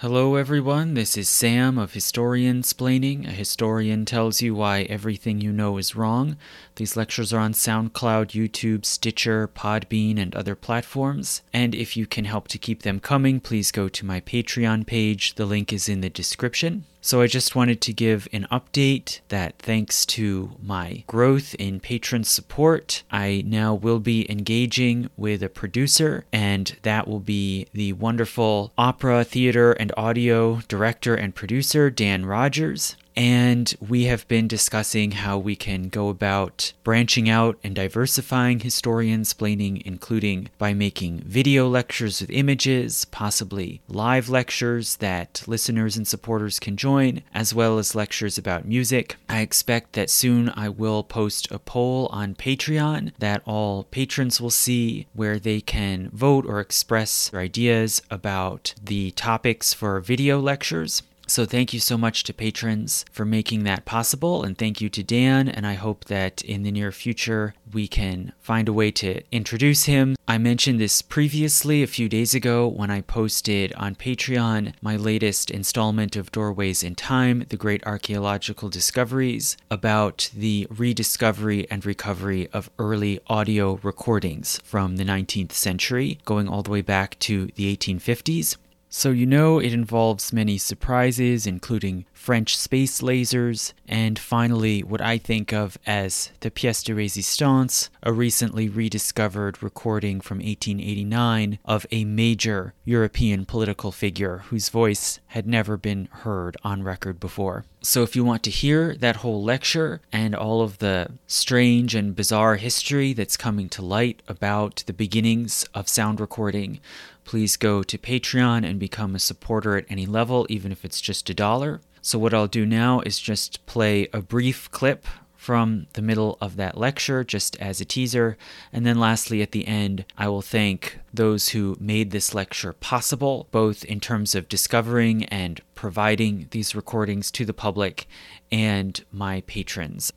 Hello, everyone. This is Sam of Historian Splaining. A historian tells you why everything you know is wrong. These lectures are on SoundCloud, YouTube, Stitcher, Podbean, and other platforms. And if you can help to keep them coming, please go to my Patreon page. The link is in the description. So I just wanted to give an update that thanks to my growth in patron support, I now will be engaging with a producer, and that will be the wonderful opera, theater, and audio director and producer Dan Rogers and we have been discussing how we can go about branching out and diversifying historian splaining, including by making video lectures with images, possibly live lectures that listeners and supporters can join, as well as lectures about music. I expect that soon I will post a poll on Patreon that all patrons will see where they can vote or express their ideas about the topics for video lectures. So, thank you so much to patrons for making that possible, and thank you to Dan. And I hope that in the near future we can find a way to introduce him. I mentioned this previously a few days ago when I posted on Patreon my latest installment of Doorways in Time The Great Archaeological Discoveries about the rediscovery and recovery of early audio recordings from the 19th century, going all the way back to the 1850s. So, you know, it involves many surprises, including French space lasers, and finally, what I think of as the pièce de résistance, a recently rediscovered recording from 1889 of a major European political figure whose voice had never been heard on record before. So, if you want to hear that whole lecture and all of the strange and bizarre history that's coming to light about the beginnings of sound recording, please go to Patreon and become a supporter at any level, even if it's just a dollar. So, what I'll do now is just play a brief clip from the middle of that lecture, just as a teaser. And then, lastly, at the end, I will thank those who made this lecture possible, both in terms of discovering and providing these recordings to the public and my patrons.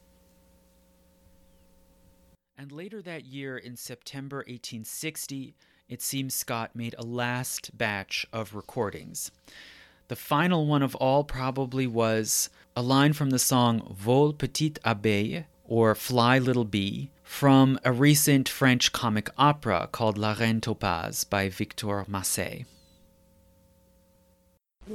And later that year, in September 1860, it seems Scott made a last batch of recordings. The final one of all probably was a line from the song Vole Petite Abeille, or Fly Little Bee, from a recent French comic opera called La Reine Topaze by Victor Massé. So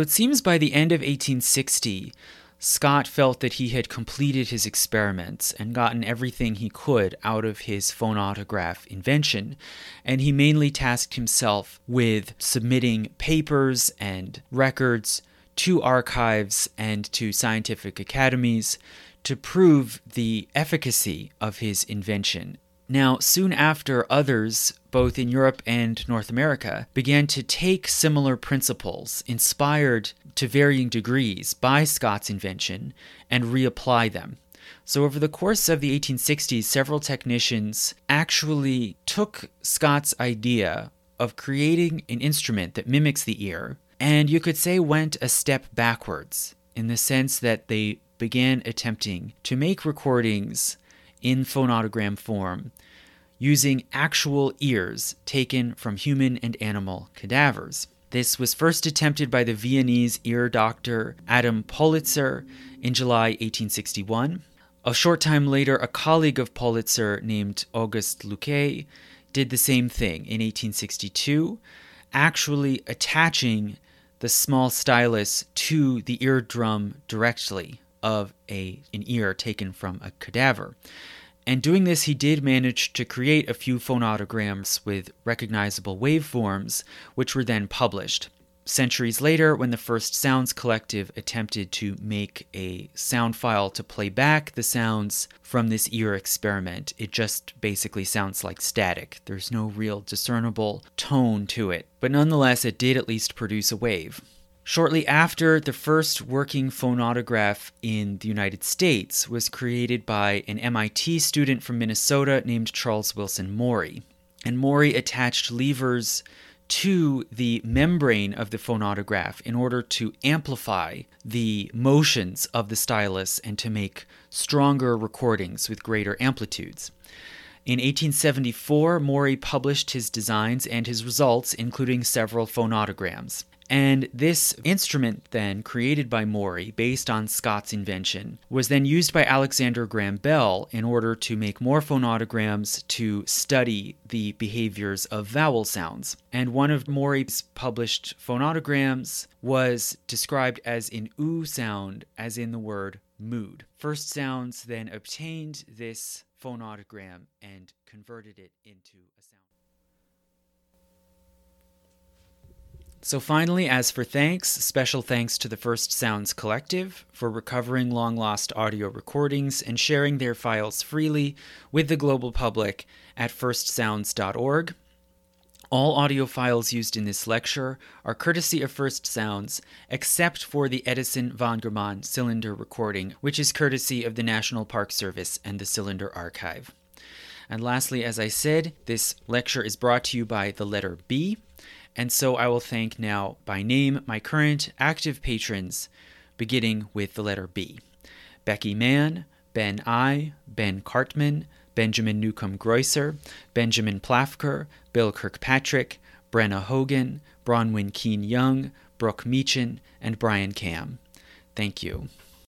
it seems by the end of 1860, Scott felt that he had completed his experiments and gotten everything he could out of his phonautograph invention, and he mainly tasked himself with submitting papers and records to archives and to scientific academies to prove the efficacy of his invention now, soon after, others, both in Europe and North America, began to take similar principles, inspired to varying degrees by Scott's invention, and reapply them. So, over the course of the 1860s, several technicians actually took Scott's idea of creating an instrument that mimics the ear, and you could say went a step backwards in the sense that they began attempting to make recordings in phonoautogram form using actual ears taken from human and animal cadavers. This was first attempted by the Viennese ear doctor Adam Politzer in July 1861. A short time later, a colleague of Politzer named Auguste Lucae did the same thing in 1862, actually attaching the small stylus to the eardrum directly of a, an ear taken from a cadaver. And doing this, he did manage to create a few phonautograms with recognizable waveforms, which were then published. Centuries later, when the first Sounds Collective attempted to make a sound file to play back the sounds from this ear experiment, it just basically sounds like static. There's no real discernible tone to it, but nonetheless, it did at least produce a wave. Shortly after, the first working phonautograph in the United States was created by an MIT student from Minnesota named Charles Wilson Morey. And Morey attached levers to the membrane of the phonautograph in order to amplify the motions of the stylus and to make stronger recordings with greater amplitudes. In 1874, Morey published his designs and his results, including several phonautograms. And this instrument, then created by Morey, based on Scott's invention, was then used by Alexander Graham Bell in order to make more phonautograms to study the behaviors of vowel sounds. And one of Morey's published phonautograms was described as an oo sound, as in the word mood. First Sounds then obtained this phonautogram and converted it into a sound. So, finally, as for thanks, special thanks to the First Sounds Collective for recovering long lost audio recordings and sharing their files freely with the global public at firstsounds.org. All audio files used in this lecture are courtesy of First Sounds, except for the Edison Wangemann cylinder recording, which is courtesy of the National Park Service and the Cylinder Archive. And lastly, as I said, this lecture is brought to you by the letter B. And so I will thank now by name my current active patrons, beginning with the letter B Becky Mann, Ben I, Ben Cartman, Benjamin Newcomb Greusser, Benjamin Plafker, Bill Kirkpatrick, Brenna Hogan, Bronwyn Keen Young, Brooke Meechan, and Brian Cam. Thank you.